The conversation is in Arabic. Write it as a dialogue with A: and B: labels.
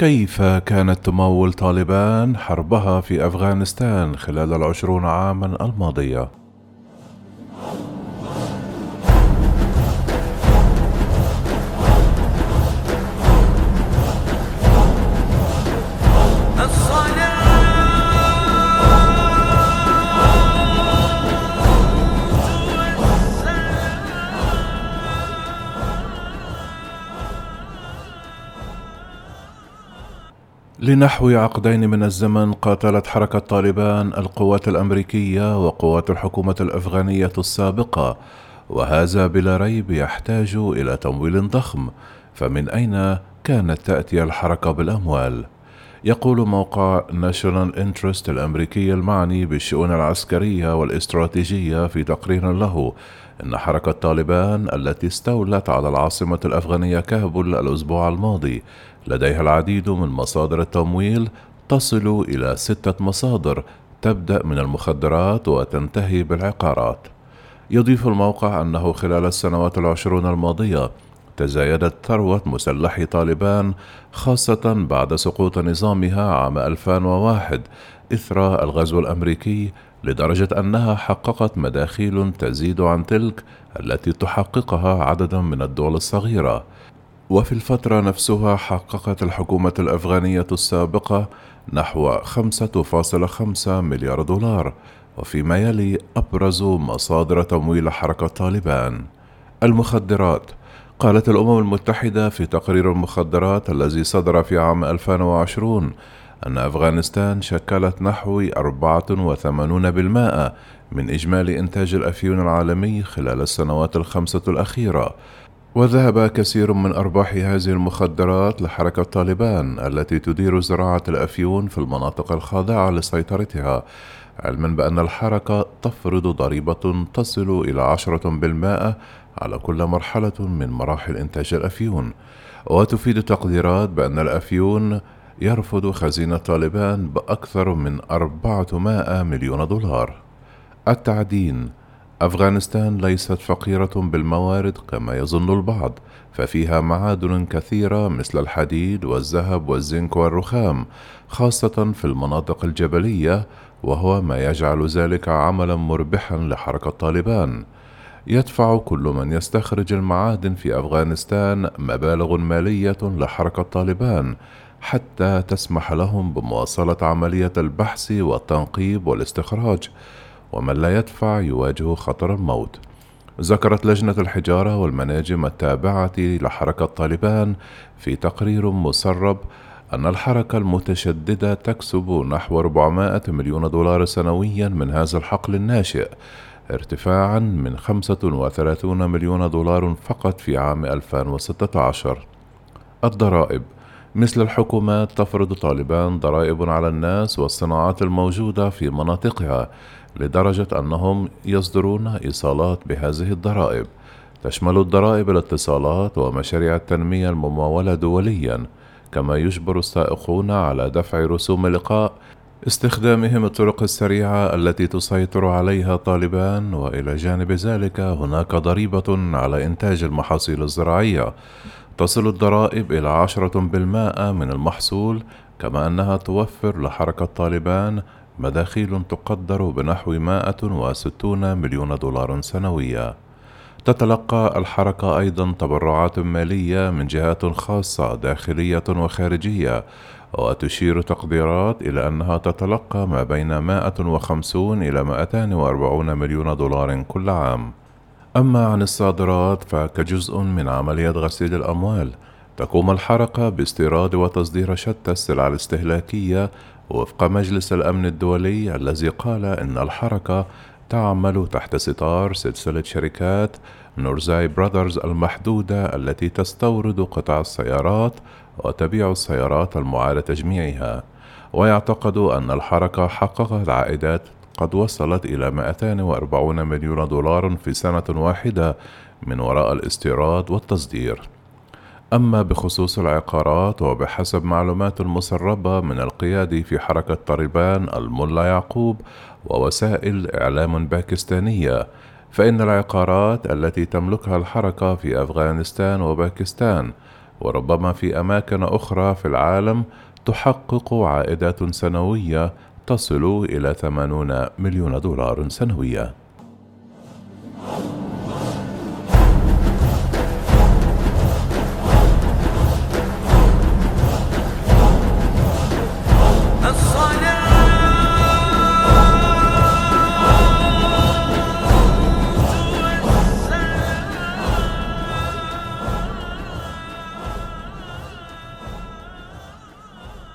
A: كيف كانت تمول طالبان حربها في أفغانستان خلال العشرون عاما الماضية؟ لنحو عقدين من الزمن قاتلت حركة طالبان القوات الأمريكية وقوات الحكومة الأفغانية السابقة وهذا بلا ريب يحتاج إلى تمويل ضخم فمن أين كانت تأتي الحركة بالأموال؟ يقول موقع ناشونال انترست الأمريكي المعني بالشؤون العسكرية والاستراتيجية في تقرير له إن حركة طالبان التي استولت على العاصمة الأفغانية كابول الأسبوع الماضي لديها العديد من مصادر التمويل تصل إلى ستة مصادر تبدأ من المخدرات وتنتهي بالعقارات. يضيف الموقع أنه خلال السنوات العشرون الماضية تزايدت ثروة مسلحي طالبان خاصة بعد سقوط نظامها عام 2001 إثر الغزو الأمريكي لدرجة أنها حققت مداخيل تزيد عن تلك التي تحققها عدد من الدول الصغيرة. وفي الفترة نفسها حققت الحكومة الأفغانية السابقة نحو 5.5 مليار دولار وفيما يلي أبرز مصادر تمويل حركة طالبان. المخدرات قالت الأمم المتحدة في تقرير المخدرات الذي صدر في عام 2020 أن أفغانستان شكلت نحو 84% من إجمالي إنتاج الأفيون العالمي خلال السنوات الخمسة الأخيرة. وذهب كثير من أرباح هذه المخدرات لحركة طالبان التي تدير زراعة الأفيون في المناطق الخاضعة لسيطرتها علما بأن الحركة تفرض ضريبة تصل إلى عشرة بالمائة على كل مرحلة من مراحل إنتاج الأفيون. وتفيد تقديرات بأن الأفيون يرفض خزينة طالبان بأكثر من 400 مليون دولار. التعدين أفغانستان ليست فقيرة بالموارد كما يظن البعض ففيها معادن كثيرة مثل الحديد والذهب والزنك والرخام خاصة في المناطق الجبلية وهو ما يجعل ذلك عملا مربحا لحركة طالبان. يدفع كل من يستخرج المعادن في أفغانستان مبالغ مالية لحركة طالبان حتى تسمح لهم بمواصلة عملية البحث والتنقيب والاستخراج ومن لا يدفع يواجه خطر الموت. ذكرت لجنة الحجارة والمناجم التابعة لحركة طالبان في تقرير مسرب أن الحركة المتشددة تكسب نحو 400 مليون دولار سنويا من هذا الحقل الناشئ ارتفاعا من 35 مليون دولار فقط في عام 2016 الضرائب مثل الحكومات تفرض طالبان ضرائب على الناس والصناعات الموجودة في مناطقها لدرجة أنهم يصدرون إيصالات بهذه الضرائب. تشمل الضرائب الاتصالات ومشاريع التنمية الممولة دوليا كما يجبر السائقون على دفع رسوم لقاء استخدامهم الطرق السريعة التي تسيطر عليها طالبان وإلى جانب ذلك هناك ضريبة على إنتاج المحاصيل الزراعية. تصل الضرائب إلى عشرة بالمائة من المحصول كما أنها توفر لحركة طالبان مداخيل تقدر بنحو 160 مليون دولار سنويا. تتلقى الحركة أيضا تبرعات مالية من جهات خاصة داخلية وخارجية وتشير تقديرات إلى أنها تتلقى ما بين 150 إلى 240 مليون دولار كل عام. أما عن الصادرات فكجزء من عملية غسيل الأموال تقوم الحركة باستيراد وتصدير شتى السلع الاستهلاكية وفق مجلس الأمن الدولي الذي قال إن الحركة تعمل تحت ستار سلسلة شركات نورزاي براذرز المحدودة التي تستورد قطع السيارات وتبيع السيارات المعاد تجميعها. ويعتقد أن الحركة حققت عائدات قد وصلت إلى 240 مليون دولار في سنة واحدة من وراء الاستيراد والتصدير. أما بخصوص العقارات وبحسب معلومات مسربة من القيادي في حركة طالبان الملا يعقوب ووسائل إعلام باكستانية فإن العقارات التي تملكها الحركة في أفغانستان وباكستان وربما في أماكن أخرى في العالم تحقق عائدات سنوية تصل إلى 80 مليون دولار سنويا.